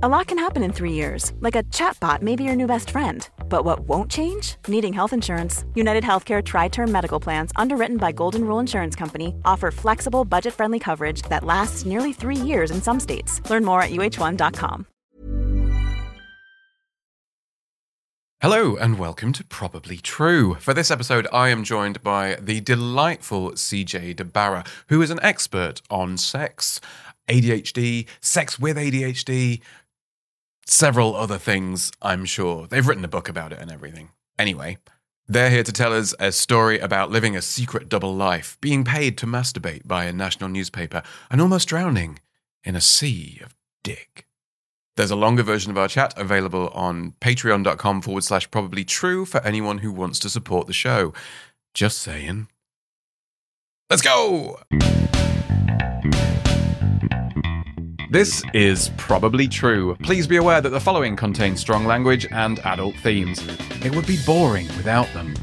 A lot can happen in three years, like a chatbot may be your new best friend. But what won't change? Needing health insurance. United Healthcare Tri Term Medical Plans, underwritten by Golden Rule Insurance Company, offer flexible, budget friendly coverage that lasts nearly three years in some states. Learn more at uh1.com. Hello, and welcome to Probably True. For this episode, I am joined by the delightful CJ DeBarra, who is an expert on sex, ADHD, sex with ADHD, several other things, I'm sure. They've written a book about it and everything. Anyway, they're here to tell us a story about living a secret double life, being paid to masturbate by a national newspaper, and almost drowning in a sea of dick. There's a longer version of our chat available on patreon.com forward slash probably true for anyone who wants to support the show. Just saying. Let's go! This is probably true. Please be aware that the following contains strong language and adult themes. It would be boring without them.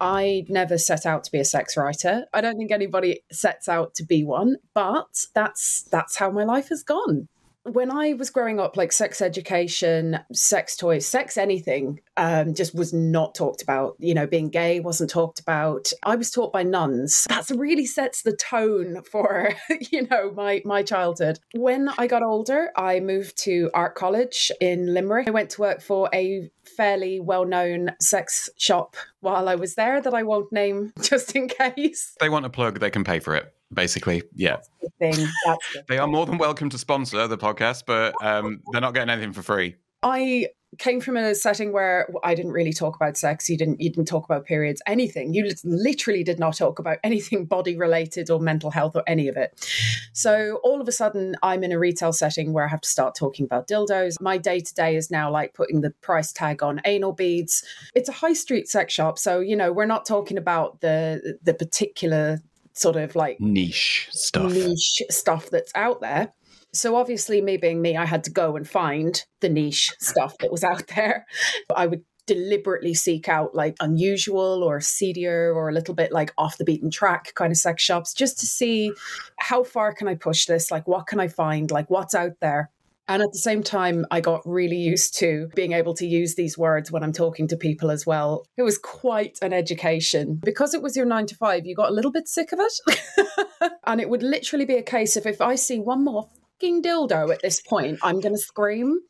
I never set out to be a sex writer. I don't think anybody sets out to be one, but that's that's how my life has gone when I was growing up, like sex education, sex toys, sex anything, um, just was not talked about. You know, being gay wasn't talked about. I was taught by nuns. That really sets the tone for, you know, my my childhood. When I got older, I moved to art college in Limerick. I went to work for a fairly well-known sex shop while I was there that I won't name just in case. They want a plug, they can pay for it basically. Yeah. The thing. The they are more than welcome to sponsor the podcast, but um, they're not getting anything for free. I came from a setting where I didn't really talk about sex. You didn't. You didn't talk about periods. Anything. You literally did not talk about anything body related or mental health or any of it. So all of a sudden, I'm in a retail setting where I have to start talking about dildos. My day to day is now like putting the price tag on anal beads. It's a high street sex shop, so you know we're not talking about the the particular sort of like niche stuff. niche stuff that's out there. So obviously me being me i had to go and find the niche stuff that was out there. I would deliberately seek out like unusual or seedier or a little bit like off the beaten track kind of sex shops just to see how far can i push this? Like what can i find? Like what's out there and at the same time, I got really used to being able to use these words when I'm talking to people as well. It was quite an education. Because it was your nine to five, you got a little bit sick of it. and it would literally be a case of if I see one more fucking dildo at this point, I'm going to scream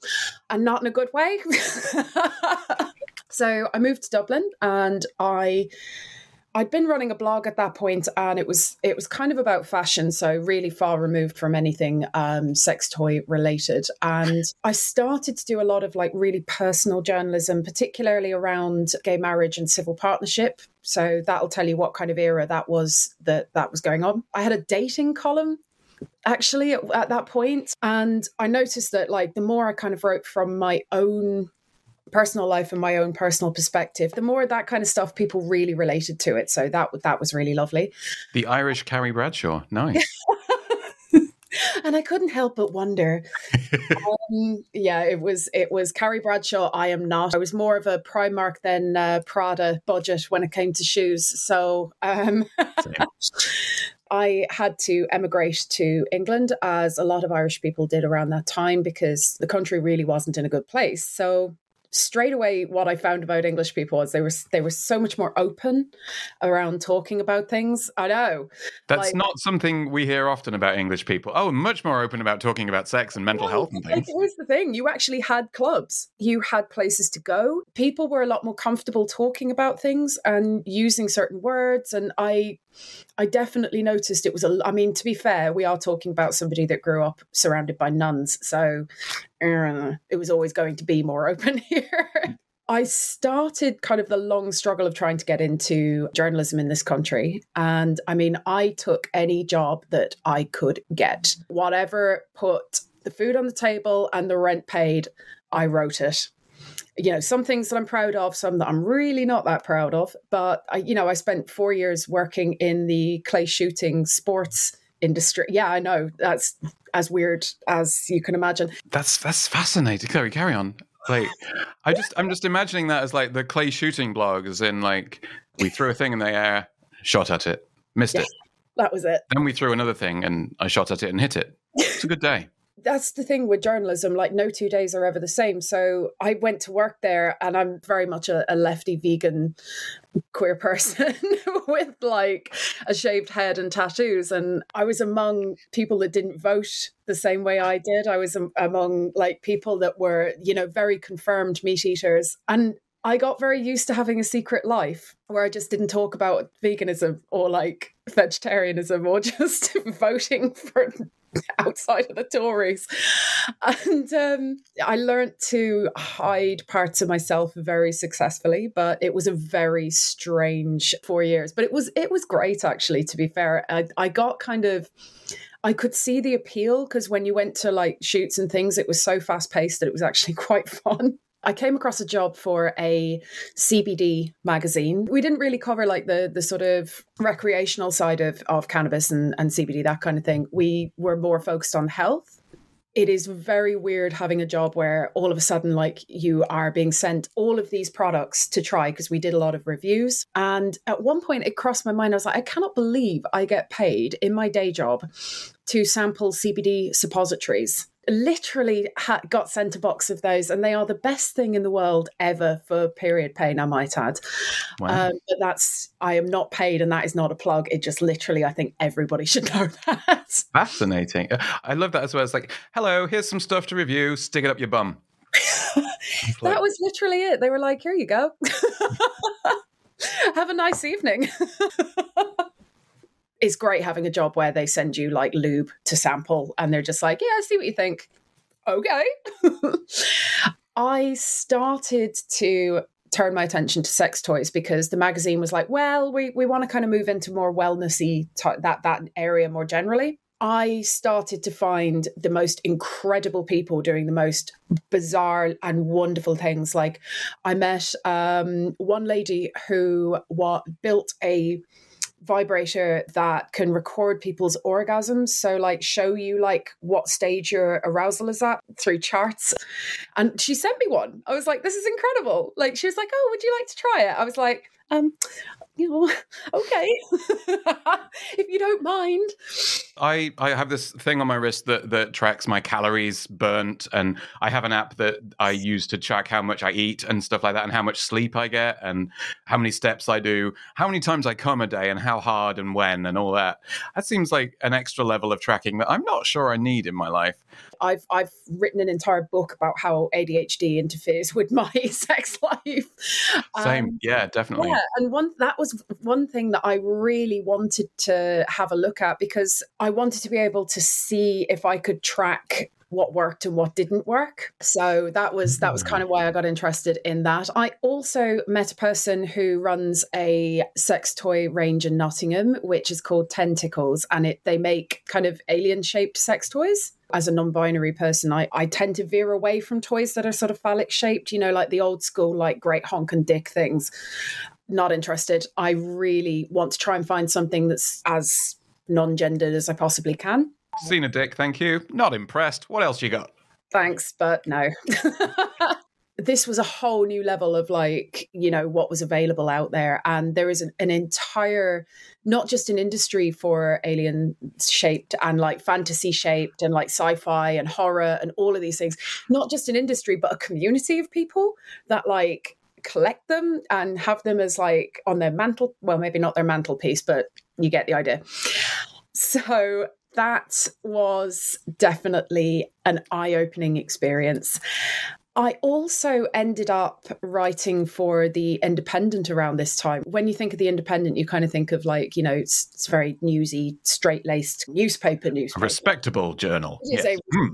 and not in a good way. so I moved to Dublin and I I'd been running a blog at that point, and it was it was kind of about fashion, so really far removed from anything um, sex toy related. And I started to do a lot of like really personal journalism, particularly around gay marriage and civil partnership. So that'll tell you what kind of era that was that that was going on. I had a dating column actually at, at that point, and I noticed that like the more I kind of wrote from my own personal life and my own personal perspective, the more of that kind of stuff people really related to it. So that that was really lovely. The Irish Carrie Bradshaw, nice. and I couldn't help but wonder. um, yeah, it was it was Carrie Bradshaw. I am not. I was more of a Primark than uh, Prada budget when it came to shoes. So um, I had to emigrate to England, as a lot of Irish people did around that time, because the country really wasn't in a good place. So straight away what I found about English people was they were they were so much more open around talking about things. I know. That's like, not something we hear often about English people. Oh, much more open about talking about sex and mental health and things. Like, here's the thing. You actually had clubs. You had places to go. People were a lot more comfortable talking about things and using certain words and I I definitely noticed it was a. I mean, to be fair, we are talking about somebody that grew up surrounded by nuns, so uh, it was always going to be more open here. I started kind of the long struggle of trying to get into journalism in this country. And I mean, I took any job that I could get, whatever put the food on the table and the rent paid, I wrote it. You know some things that i'm proud of some that i'm really not that proud of. But i you know i spent four years working in the clay shooting sports industry. Yeah i know. That's as weird as you can imagine. That's that's fascinating. Chloe, carry on like i just i'm just imagining that as like the clay shooting blog as in like we threw a thing in the air shot at it missed yes, it. that was it. Then we threw another thing and i shot at it and hit it. It's a good day that's the thing with journalism like no two days are ever the same. So i went to work there and i'm very much a, a lefty vegan queer person with like a shaved head and tattoos. And i was among people that didn't vote the same way i did. I was among like people that were you know very confirmed meat eaters. And I got very used to having a secret life where I just didn't talk about veganism or like vegetarianism or just voting for outside of the Tories. And um, I learned to hide parts of myself very successfully, but it was a very strange four years. But it was it was great actually. To be fair, I, I got kind of. I could see the appeal because when you went to like shoots and things, it was so fast paced that it was actually quite fun. I came across a job for a CBD magazine. We didn't really cover like the the sort of recreational side of, of cannabis and, and CBD, that kind of thing. We were more focused on health. It is very weird having a job where all of a sudden, like, you are being sent all of these products to try because we did a lot of reviews. And at one point, it crossed my mind. I was like, I cannot believe I get paid in my day job to sample CBD suppositories literally ha- got sent a box of those, and they are the best thing in the world ever for period pain. I might add, wow. um, but that's I am not paid, and that is not a plug. It just literally, I think everybody should know that. Fascinating. Uh, I love that as well. It's like, hello, here's some stuff to review. Stick it up your bum. that was literally it. They were like, here you go. Have a nice evening it's great having a job where they send you like lube to sample and they're just like, yeah, see what you think. Okay. I started to turn my attention to sex toys because the magazine was like, well, we, we want to kind of move into more wellnessy t- that that area more generally. I started to find the most incredible people doing the most bizarre and wonderful things. Like I met um, one lady who what built a vibrator that can record people's orgasms. So like show you like what stage your arousal is at through charts. And she sent me one. I was like this is incredible. Like she was like oh would you like to try it? I was like um you know, okay, if you don't mind. I I have this thing on my wrist that that tracks my calories burnt, and I have an app that I use to track how much I eat and stuff like that, and how much sleep I get, and how many steps I do, how many times I come a day, and how hard and when, and all that. That seems like an extra level of tracking that I'm not sure I need in my life. I've I've written an entire book about how ADHD interferes with my sex life. Same, um, yeah, definitely. Yeah, and one that was one thing that I really wanted to have a look at because I wanted to be able to see if I could track what worked and what didn't work. So that was that was mm-hmm. kind of why I got interested in that. I also met a person who runs a sex toy range in Nottingham, which is called Tentacles, and it they make kind of alien shaped sex toys as a non-binary person, I, I tend to veer away from toys that are sort of phallic shaped, you know, like the old school, like great honk and dick things. Not interested. I really want to try and find something that's as non-gendered as I possibly can. Seen a dick, thank you. Not impressed. What else you got? Thanks, but no. this was a whole new level of like you know what was available out there and there is an, an entire not just an industry for alien shaped and like fantasy shaped and like sci-fi and horror and all of these things not just an industry but a community of people that like collect them and have them as like on their mantle well maybe not their mantelpiece but you get the idea so that was definitely an eye-opening experience I also ended up writing for The Independent around this time. When you think of The Independent, you kind of think of like, you know, it's, it's very newsy, straight laced newspaper, newspaper. A respectable journal. Yes. A, mm.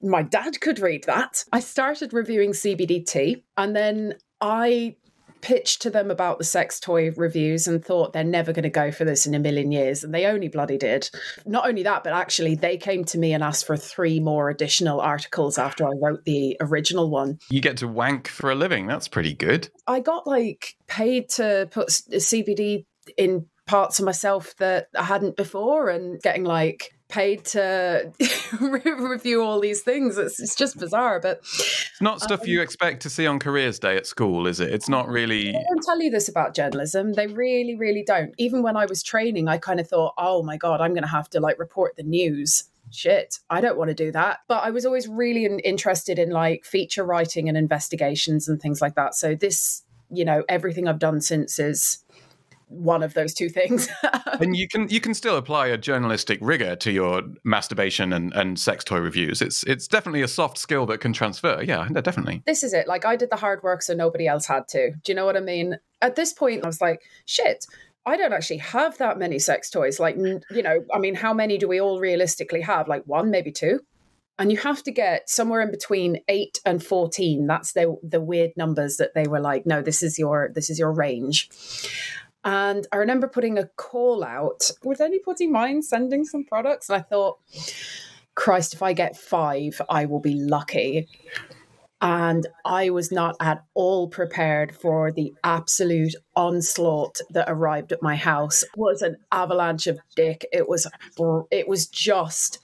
My dad could read that. I started reviewing CBD tea and then I pitched to them about the sex toy reviews and thought they're never going to go for this in a million years. And they only bloody did. Not only that, but actually, they came to me and asked for three more additional articles after I wrote the original one. You get to wank for a living. That's pretty good. I got like paid to put CBD in parts of myself that I hadn't before and getting like paid to review all these things. It's, it's, just bizarre, but it's not stuff um, you expect to see on Careers Day at school, is it? It's not really. They don't tell you this about journalism. They really, really don't. Even when I was training, I kind of thought, oh my god, I'm going to have to like report the news shit, I don't want to do that. But I was always really interested in like feature writing and investigations and things like that. So this, you know, everything I've done since is one of those two things. and you can you can still apply a journalistic rigor to your masturbation and, and sex toy reviews. It's it's definitely a soft skill that can transfer. Yeah, definitely. This is it. Like I did the hard work so nobody else had to. Do you know what I mean? At this point I was like, shit, I don't actually have that many sex toys. Like, you know, I mean, how many do we all realistically have? Like one, maybe two. And you have to get somewhere in between eight and fourteen. That's the the weird numbers that they were like, no, this is your this is your range. And I remember putting a call out. Would anybody mind sending some products? And I thought, Christ, if I get five, I will be lucky and I was not at all prepared for the absolute onslaught that arrived at my house. It was an avalanche of dick. It was it was just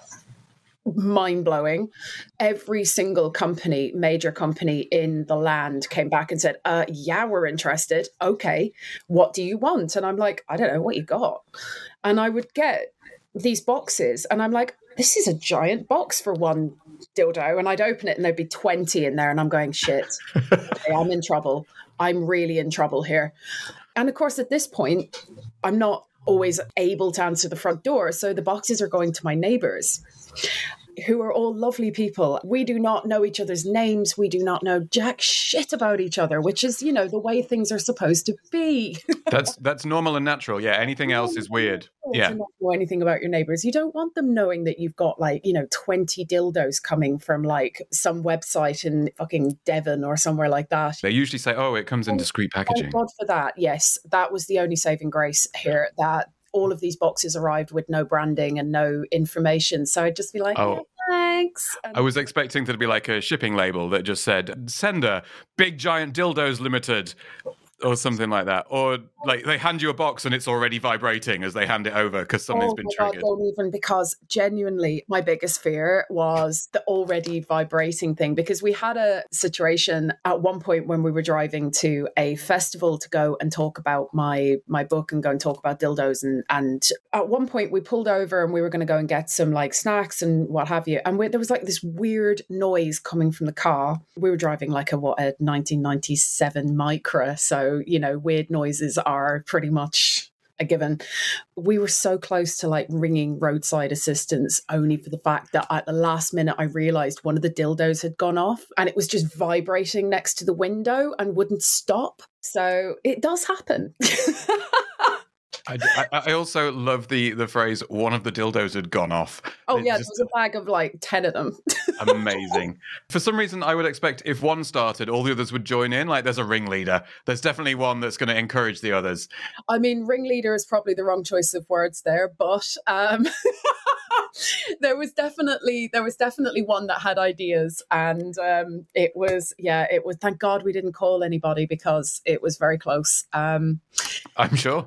mind blowing. Every single company, major company in the land, came back and said, uh, "Yeah, we're interested. Okay, what do you want?" And I'm like, "I don't know what you got." And I would get these boxes, and I'm like, "This is a giant box for one dildo and I'd open it and there'd be 20 in there and I'm going, shit, okay, I'm in trouble. I'm really in trouble here. And of course, at this point, I'm not always able to answer the front door. So the boxes are going to my neighbors who are all lovely people. We do not know each other's names. We do not know jack shit about each other, which is, you know, the way things are supposed to be. that's that's normal and natural. Yeah, anything else is weird. Yeah. not know anything about your neighbors. You don't want them knowing that you've got like, you know, 20 dildos coming from like some website in fucking Devon or somewhere like that. They usually say, "Oh, it comes in oh, discreet packaging." Thank God for that. Yes, that was the only saving grace here that all of these boxes arrived with no branding and no information. So I'd just be like, oh. thanks. And I was expecting there to be like a shipping label that just said, sender, big giant dildos limited or something like that, or like they hand you a box and it's already vibrating as they hand it over because oh something's oh been triggered. God, don't even because genuinely my biggest fear was the already vibrating thing because we had a situation at one point when we were driving to a festival to go and talk about my my book and go and talk about dildos and and at one point we pulled over and we were going to go and get some like snacks and what have you and we, there was like this weird noise coming from the car. We were driving like a what a 1997 Micra, so you know, weird noises are pretty much a given. We were so close to like ringing roadside assistance only for the fact that at the last minute I realized one of the dildos had gone off and it was just vibrating next to the window and wouldn't stop. So it does happen. I, I, also love the the phrase "one of the dildos had gone off." Oh it yeah, just, there was a bag of like ten of them. amazing. For some reason, I would expect if one started, all the others would join in. Like, there's a ringleader. There's definitely one that's going to encourage the others. I mean, ringleader is probably the wrong choice of words there, but um, there was definitely there was definitely one that had ideas, and um, it was yeah, it was. Thank God we didn't call anybody because it was very close. Um, I'm sure.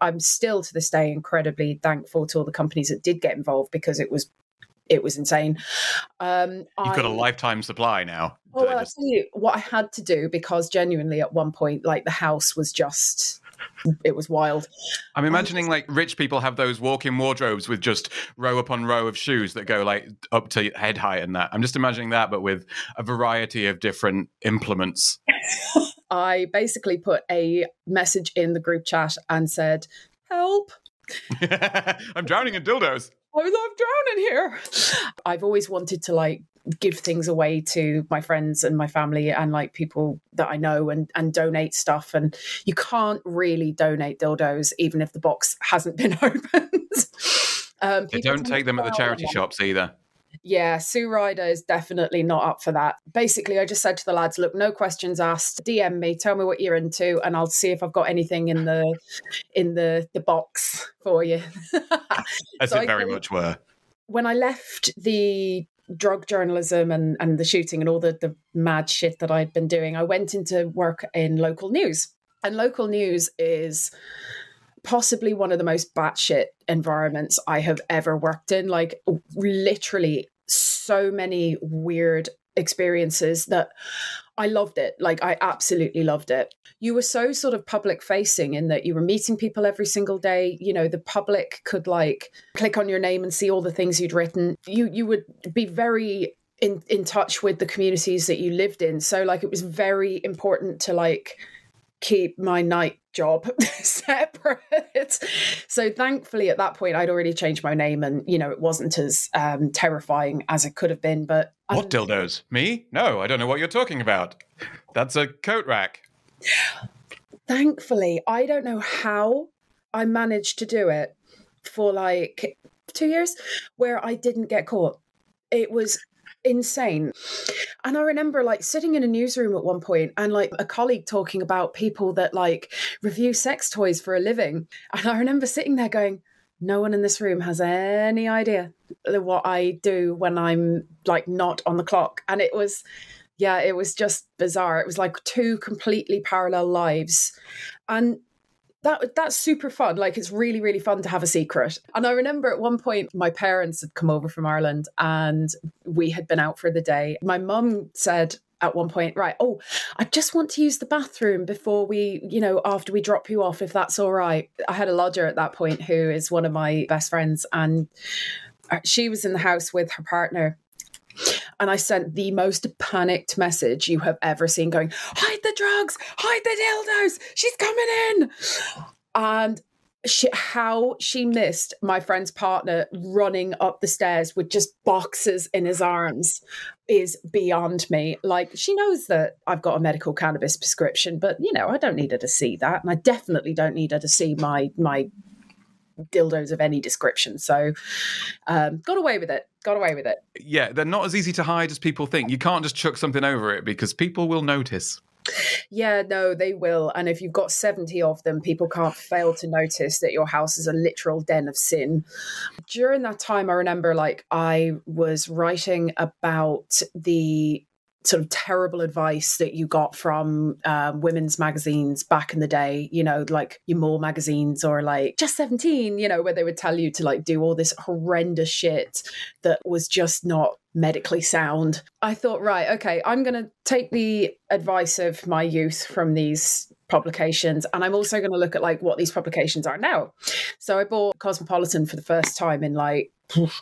I'm still to this day incredibly thankful to all the companies that did get involved because it was it was insane. Um, You've I, got a lifetime supply now. Oh, well, just... I'll tell you what I had to do because genuinely at one point, like the house was just it was wild. I'm imagining like rich people have those walk-in wardrobes with just row upon row of shoes that go like up to head height and that. I'm just imagining that, but with a variety of different implements. I basically put a message in the group chat and said, "Help! I'm drowning in dildos." I was I'm drowning here. I've always wanted to like give things away to my friends and my family and like people that I know and and donate stuff and you can't really donate dildos even if the box hasn't been opened. um, they don't take them at the charity shops either. Yeah, Sue Ryder is definitely not up for that. Basically, I just said to the lads, look, no questions asked. DM me, tell me what you're into, and I'll see if I've got anything in the in the the box for you. As so it very much were. When I left the drug journalism and, and the shooting and all the, the mad shit that I'd been doing, I went into work in local news. And local news is possibly one of the most batshit environments I have ever worked in. Like, literally, so many weird experiences that I loved it. Like, I absolutely loved it. You were so sort of public facing in that you were meeting people every single day. You know, the public could like click on your name and see all the things you'd written. You you would be very in in touch with the communities that you lived in. So like it was very important to like keep my night job separate. So thankfully at that point I'd already changed my name and you know it wasn't as um, terrifying as it could have been. But what dildos? Me? No, I don't know what you're talking about. That's a coat rack. Thankfully, I don't know how I managed to do it for like two years where I didn't get caught. It was insane. And I remember like sitting in a newsroom at one point and like a colleague talking about people that like review sex toys for a living. And I remember sitting there going, no one in this room has any idea what I do when I'm like not on the clock. And it was, yeah, it was just bizarre. It was like two completely parallel lives. And that that's super fun. Like it's really really fun to have a secret. And I remember at one point my parents had come over from Ireland and we had been out for the day. My mum said at one point, right, oh, I just want to use the bathroom before we, you know, after we drop you off, if that's all right. I had a lodger at that point who is one of my best friends, and uh, she was in the house with her partner and I sent the most panicked message you have ever seen going, hide the drugs, hide the dildos, she's coming in. And she, how she missed my friend's partner running up the stairs with just boxes in his arms is beyond me. Like she knows that I've got a medical cannabis prescription, but you know, I don't need her to see that. And I definitely don't need her to see my my dildos of any description. So um, got away with it. Got away with it. Yeah, they're not as easy to hide as people think. You can't just chuck something over it because people will notice. Yeah, no, they will. And if you've got 70 of them, people can't fail to notice that your house is a literal den of sin. During that time, I remember like I was writing about the sort of terrible advice that you got from um, women's magazines back in the day, you know, like your More magazines or like Just 17, you know, where they would tell you to like do all this horrendous shit that was just not medically sound. I thought, right, okay, I'm going to take the advice of my youth from these publications and I'm also going to look at like what these publications are now. So I bought Cosmopolitan for the first time in like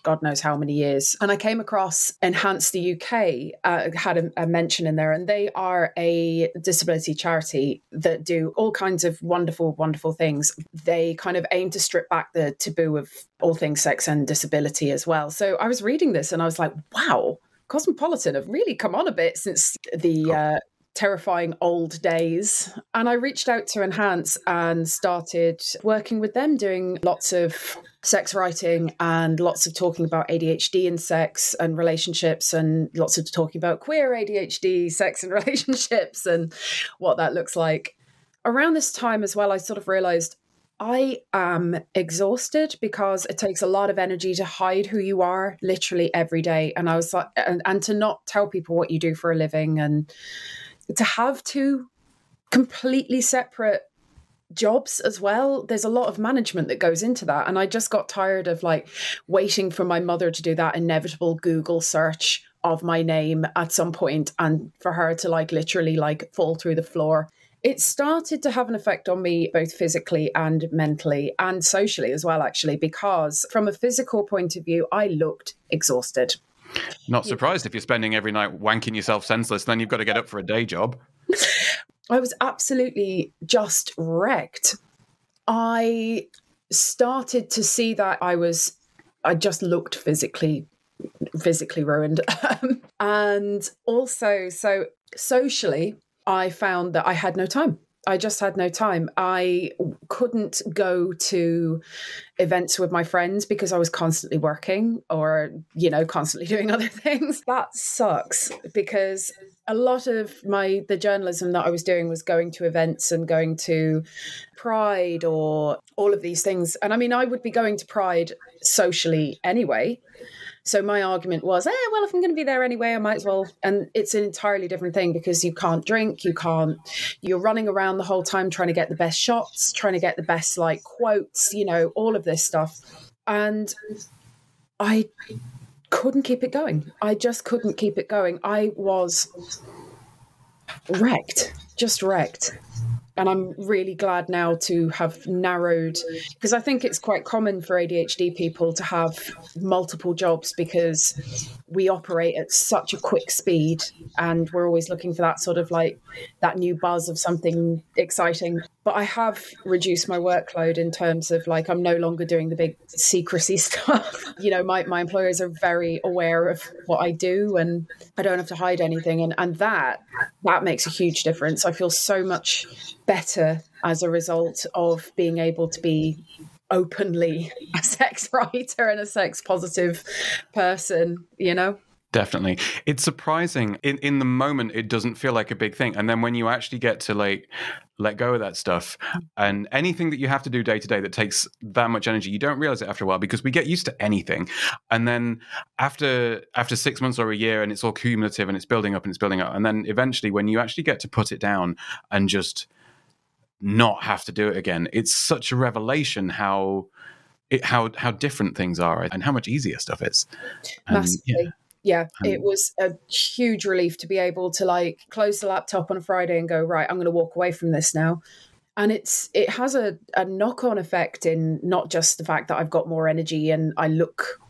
God knows how many years. And I came across Enhance the UK, uh, had a, a, mention in there, and they are a disability charity that do all kinds of wonderful, wonderful things. They kind of aim to strip back the taboo of all things sex and disability as well. So I was reading this and I was like, wow. Cosmopolitan have really come on a bit since the uh, terrifying old days. And I reached out to Enhance and started working with them, doing lots of sex writing and lots of talking about ADHD and sex and relationships, and lots of talking about queer ADHD, sex and relationships, and what that looks like. Around this time as well, I sort of realized I am exhausted because it takes a lot of energy to hide who you are literally every day. And I was like, and, and to not tell people what you do for a living and to have two completely separate jobs as well there's a lot of management that goes into that and i just got tired of like waiting for my mother to do that inevitable google search of my name at some point and for her to like literally like fall through the floor it started to have an effect on me both physically and mentally and socially as well, actually, because from a physical point of view, I looked exhausted. Not surprised if you're spending every night wanking yourself senseless, then you've got to get up for a day job. I was absolutely just wrecked. I started to see that I was, I just looked physically, physically ruined. and also, so socially, I found that I had no time. I just had no time. I couldn't go to events with my friends because I was constantly working or, you know, constantly doing other things. That sucks because a lot of my the journalism that I was doing was going to events and going to Pride or all of these things. And I mean, I would be going to Pride socially anyway. So my argument was, eh, well, if I'm going to be there anyway, I might as well. And it's an entirely different thing because you can't drink, you can't, you're running around the whole time trying to get the best shots, trying to get the best like quotes, you know, all of this stuff. And I couldn't keep it going. I just couldn't keep it going. I was wrecked, just wrecked and I'm really glad now to have narrowed because I think it's quite common for ADHD people to have multiple jobs because we operate at such a quick speed and we're always looking for that sort of like that new buzz of something exciting. But I have reduced my workload in terms of like I'm no longer doing the big secrecy stuff. you know, my, my employers are very aware of what I do and I don't have to hide anything and, and that that makes a huge difference. I feel so much better as a result of being able to be openly a sex writer and a sex positive person, you know? Definitely. It's surprising. In in the moment it doesn't feel like a big thing. And then when you actually get to like let go of that stuff and anything that you have to do day to day that takes that much energy, you don't realize it after a while because we get used to anything. And then after after six months or a year and it's all cumulative and it's building up and it's building up. And then eventually when you actually get to put it down and just not have to do it again. It's such a revelation how it, how how different things are and how much easier stuff is. And, Massively. Yeah. Yeah, um, it was a huge relief to be able to like close the laptop on a Friday and go, right, I'm going to walk away from this now. And it's it has a, a knock on effect in not just the fact that I've got more energy and I look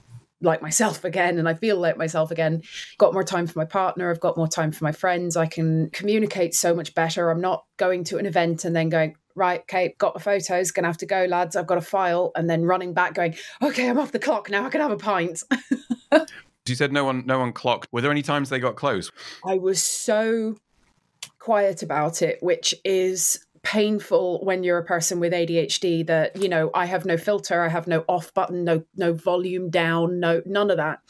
like myself again and I feel like myself again. Got more time for my partner, I've got more time for my friends. I can communicate so much better. I'm not going to an event and then going, right, okay, got my photos, gonna have to go, lads, I've got a file, and then running back going, okay, I'm off the clock now, I can have a pint. you said no one no one clocked. Were there any times they got close? I was so quiet about it, which is painful when you're a person with ADHD that you know I have no filter I have no off button no no volume down no none of that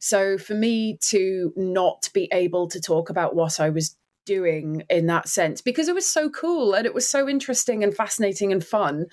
so for me to not be able to talk about what I was doing in that sense because it was so cool and it was so interesting and fascinating and fun.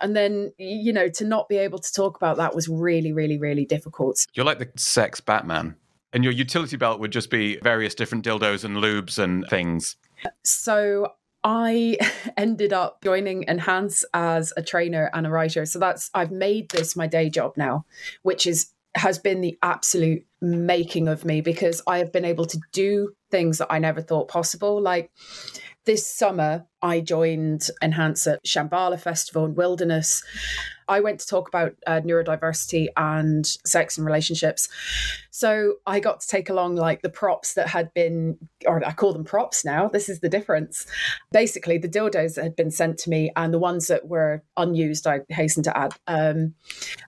And then you know to not be able to talk about that was really really really difficult. You're like the sex batman and your utility belt would just be various different dildos and lubes and things. So I ended up joining Enhance as a trainer and a writer. So that's I've made this my day job now, which is has been the absolute making of me because I have been able to do things that I never thought possible. Like this summer, I joined Enhance at Shambala Festival in Wilderness. I went to talk about uh, neurodiversity and sex and relationships. So I got to take along like the props that had been, or I call them props now. This is the difference. Basically, the dildos that had been sent to me and the ones that were unused, I hasten to add, um,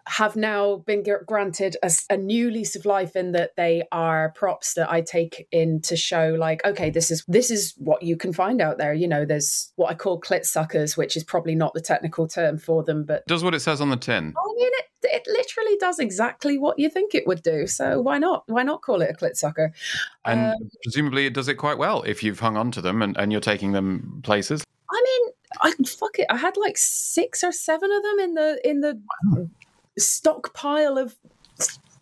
have now been granted a, a new lease of life in that they are props that I take in to show, like, okay, this is this is what you can find out there. You know, there's what I call clit suckers, which is probably not the technical term for them, but does what it says on the tin. I mean, it, it literally does exactly what you think it would do. So why not? Why not call it a clit sucker? And um, presumably it does it quite well if you've hung on to them and, and you're taking them places. I mean, I fuck it. I had like six or seven of them in the in the wow. stockpile of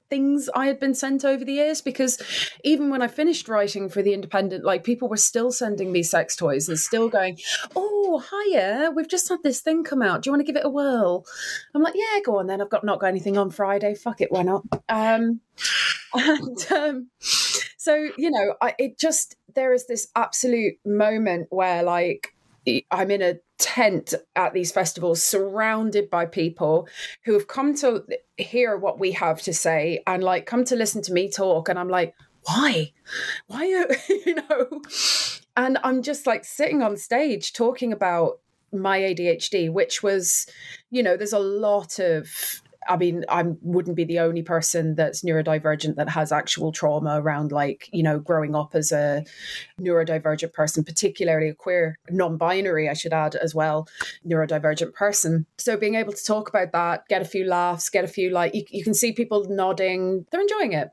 things I had been sent over the years because even when I finished writing for the Independent, like people were still sending me sex toys and still going, "Oh, hiya, we've just had this thing come out. Do you want to give it a whirl?" I'm like, "Yeah, go on then. I've got not got anything on Friday. Fuck it, why not?" Um, and um, so you know, I, it just there is this absolute moment where like I'm in a tent at these festivals surrounded by people who have come to hear what we have to say and like come to listen to me talk. And I'm like why? Why you know? And I'm just like sitting on stage talking about my ADHD which was you know there's a lot of I mean, I wouldn't be the only person that's neurodivergent that has actual trauma around, like, you know, growing up as a neurodivergent person, particularly a queer, non binary, I should add as well, neurodivergent person. So being able to talk about that, get a few laughs, get a few, like, you, you can see people nodding, they're enjoying it.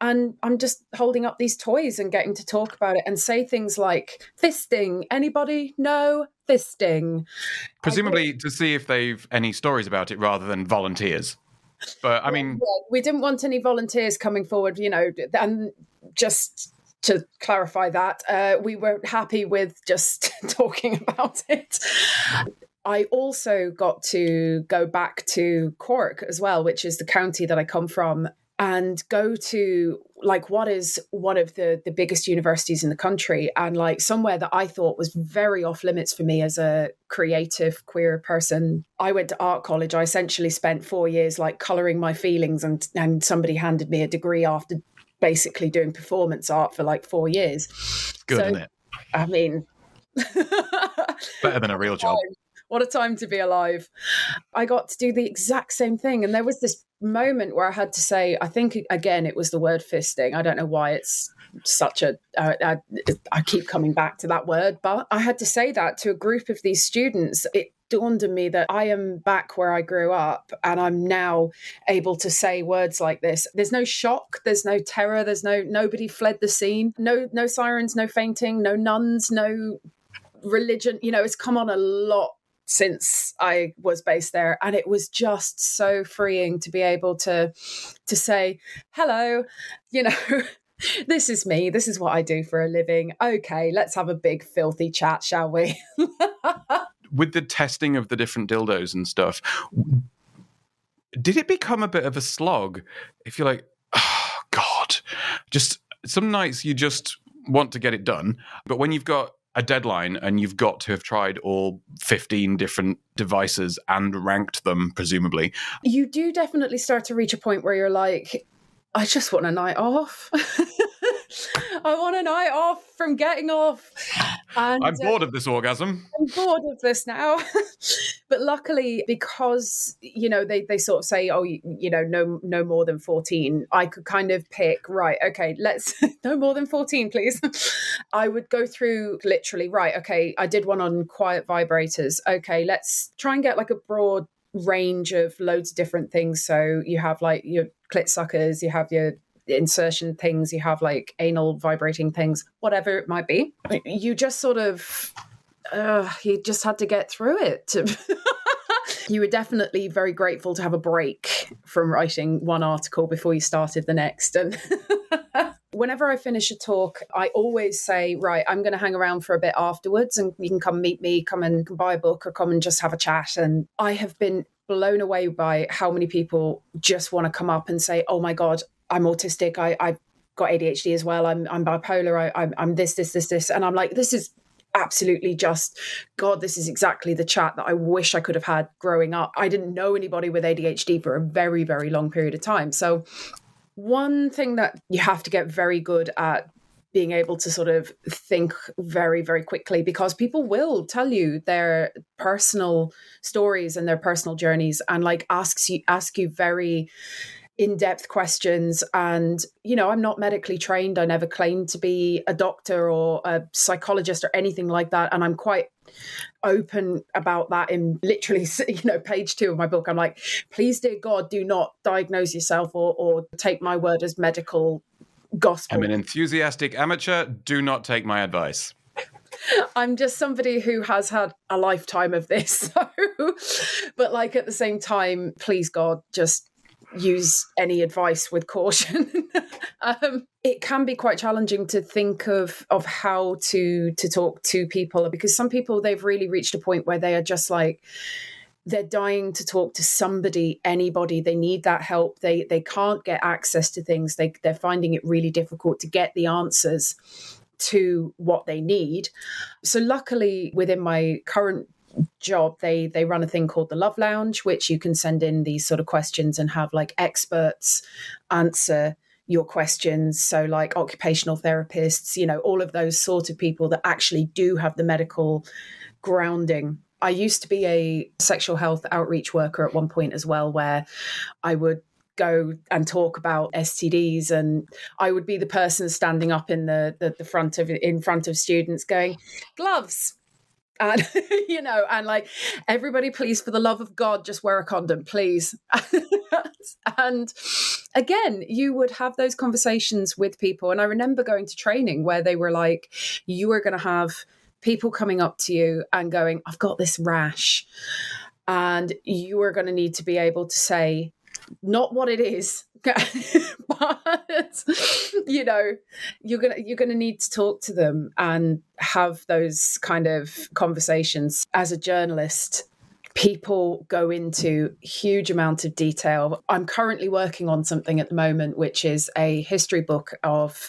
And I'm just holding up these toys and getting to talk about it and say things like, fisting, anybody? No, fisting. Presumably to see if they've any stories about it rather than volunteers. But I mean, yeah, we didn't want any volunteers coming forward, you know, and just to clarify that, uh, we were happy with just talking about it. I also got to go back to Cork as well, which is the county that I come from, and go to like what is one of the the biggest universities in the country and like somewhere that I thought was very off limits for me as a creative queer person. I went to art college. I essentially spent 4 years like coloring my feelings and and somebody handed me a degree after basically doing performance art for like 4 years. Good, so, isn't it? I mean better than a real job. What a time to be alive. I got to do the exact same thing. And there was this moment where I had to say, I think, again, it was the word fisting. I don't know why it's such a. Uh, I, I keep coming back to that word, but I had to say that to a group of these students. It dawned on me that I am back where I grew up and I'm now able to say words like this. There's no shock, there's no terror, there's no nobody fled the scene. No no sirens, no fainting, no nuns, no religion. You know, it's come on a lot since I was based there and it was just so freeing to be able to to say hello you know this is me this is what I do for a living. Okay let's have a big filthy chat shall we? With the testing of the different dildos and stuff did it become a bit of a slog if you're like oh god. Just some nights you just want to get it done but when you've got a deadline and you've got to have tried all 15 different devices and ranked them, presumably. You do definitely start to reach a point where you're like, I just want a night off. I want a night off from getting off. And, I'm bored uh, of this orgasm. I'm bored of this now. but luckily, because you know they, they sort of say, oh, you, you, know, no no more than fourteen. I could kind of pick right. Okay, let's no more than fourteen, please. I would go through literally right. Okay, I did one on quiet vibrators. Okay, let's try and get like a broad range of loads of different things. So you have like your clit suckers, you have your insertion things, you have like anal vibrating things, whatever it might be. You just sort of, uh, you just had to get through it. To you were definitely very grateful to have a break from writing one article before you started the next. And whenever I finish a talk, I always say, right, I'm going to hang around for a bit afterwards and you can come meet me, come and buy a book or come and just have a chat. And I have been blown away by how many people just want to come up and say, oh my God, I'm autistic. I, I've got ADHD as well. I'm, I'm bipolar. I, I'm, I'm this, this, this, this. And I'm like, this is absolutely just god this is exactly the chat that i wish i could have had growing up i didn't know anybody with adhd for a very very long period of time so one thing that you have to get very good at being able to sort of think very very quickly because people will tell you their personal stories and their personal journeys and like asks you ask you very in-depth questions. And you know i'm not medically trained. I never claimed to be a doctor or a psychologist or anything like that. And i'm quite open about that in literally you know page two of my book. I'm like please dear god do not diagnose yourself or, or take my word as medical gospel. I'm an enthusiastic amateur. Do not take my advice. I'm just somebody who has had a lifetime of this. So, but like at the same time, please God, just use any advice with caution. um, it can be quite challenging to think of of how to to talk to people because some people they've really reached a point where they are just like they're dying to talk to somebody anybody they need that help they they can't get access to things they they're finding it really difficult to get the answers to what they need. So, luckily, within my current job they they run a thing called the love lounge which you can send in these sort of questions and have like experts answer your questions. So like occupational therapists you know all of those sort of people that actually do have the medical grounding. I used to be a sexual health outreach worker at one point as well, where I would go and talk about STDs and I would be the person standing up in the, the, the front of in front of students going gloves and you know and like everybody please for the love of god just wear a condom please. And again you would have those conversations with people. And i remember going to training where they were like you are going to have people coming up to you and going i've got this rash and you are going to need to be able to say not what it is but you know you're gonna you're gonna need to talk to them and have those kind of conversations. As a journalist people go into huge amount of detail. I'm currently working on something at the moment which is a history book of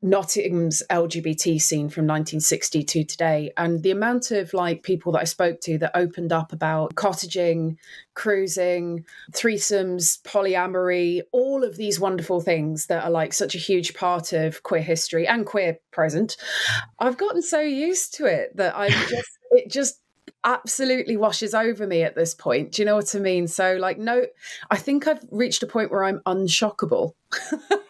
Nottingham's LGBT scene from 1960 to today. And the amount of like people that I spoke to that opened up about cottaging, cruising, threesomes, polyamory, all of these wonderful things that are like such a huge part of queer history and queer present. I've gotten so used to it that I'm just, it just, absolutely washes over me at this point. Do you know what I mean? So, like, no, I think I've reached a point where I'm unshockable.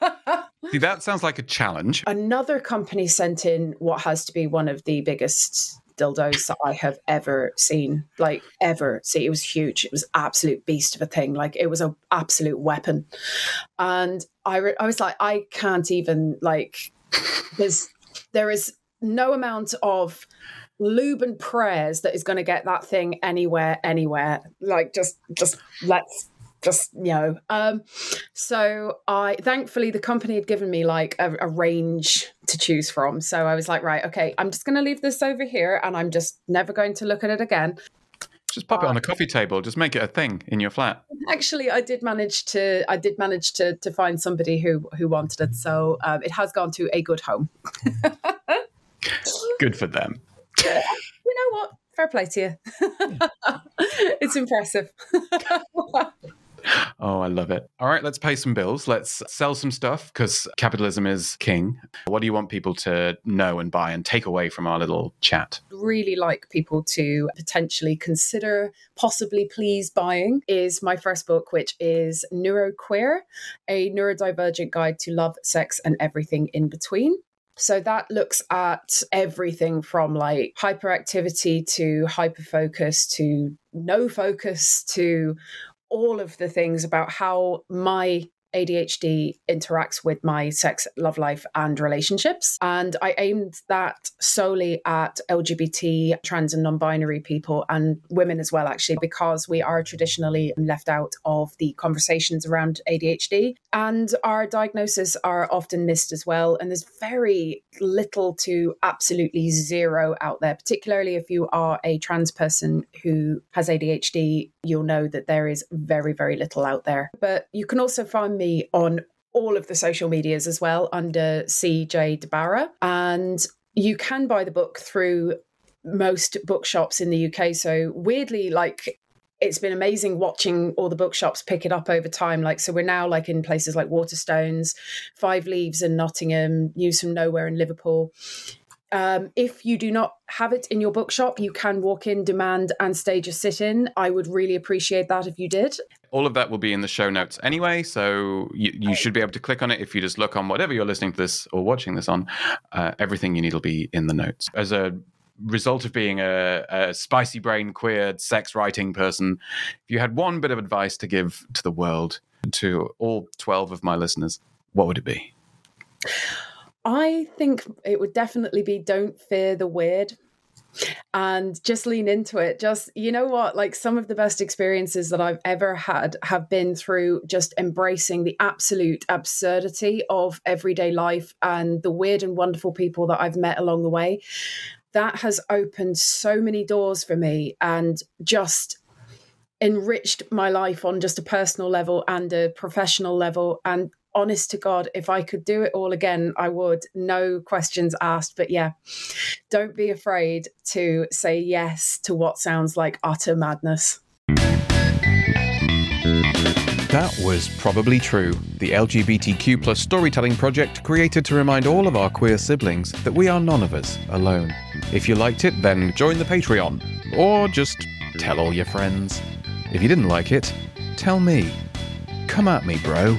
See, that sounds like a challenge. Another company sent in what has to be one of the biggest dildos that I have ever seen, like ever see. It was huge. It was absolute beast of a thing. Like it was an absolute weapon. And I, re- I was like, I can't even like. There's there is no amount of lube and prayers that is going to get that thing anywhere, anywhere. Like just, just let's just you know um so i thankfully the company had given me like a, a, range to choose from. So i was like right okay i'm just going to leave this over here and i'm just never going to look at it again. Just pop uh, it on a coffee table. Just make it a thing in your flat. Actually i did manage to i did manage to to find somebody who who wanted it. So um, it has gone to a good home. Good for them. You know what? Fair play to you. It's impressive Oh, I love it. All right, let's pay some bills. Let's sell some stuff because capitalism is king. What do you want people to know and buy and take away from our little chat? Really like people to potentially consider, possibly please buying, is my first book, which is Neuroqueer, a neurodivergent guide to love, sex, and everything in between. So that looks at everything from like hyperactivity to hyperfocus to no focus to all of the things about how my ADHD interacts with my sex, love life, and relationships. And I aimed that solely at LGBT, trans, and non binary people and women as well, actually, because we are traditionally left out of the conversations around ADHD. And our diagnoses are often missed as well. And there's very little to absolutely zero out there, particularly if you are a trans person who has ADHD. You'll know that there is very, very little out there. But you can also find me on all of the social medias as well under CJ DeBarra. And you can buy the book through most bookshops in the UK. So weirdly, like it's been amazing watching all the bookshops pick it up over time. Like, so we're now like in places like Waterstones, Five Leaves in Nottingham, News from Nowhere in Liverpool. Um, if you do not have it in your bookshop, you can walk in, demand, and stage a sit in. I would really appreciate that if you did. All of that will be in the show notes anyway, so you, you should be able to click on it if you just look on whatever you're listening to this or watching this on. Uh, everything you need will be in the notes. As a result of being a, a spicy brain, queer, sex writing person, if you had one bit of advice to give to the world, to all 12 of my listeners, what would it be? I think it would definitely be don't fear the weird and just lean into it. Just, you know what? Like some of the best experiences that I've ever had have been through just embracing the absolute absurdity of everyday life and the weird and wonderful people that I've met along the way. That has opened so many doors for me and just enriched my life on just a personal level and a professional level and honest to God, if I could do it all again, I would. No questions asked. But yeah, don't be afraid to say yes to what sounds like utter madness. That was probably true. The LGBTQ plus storytelling project created to remind all of our queer siblings that we are none of us alone. If you liked it, then join the Patreon. Or just tell all your friends. If you didn't like it, tell me. Come at me, bro.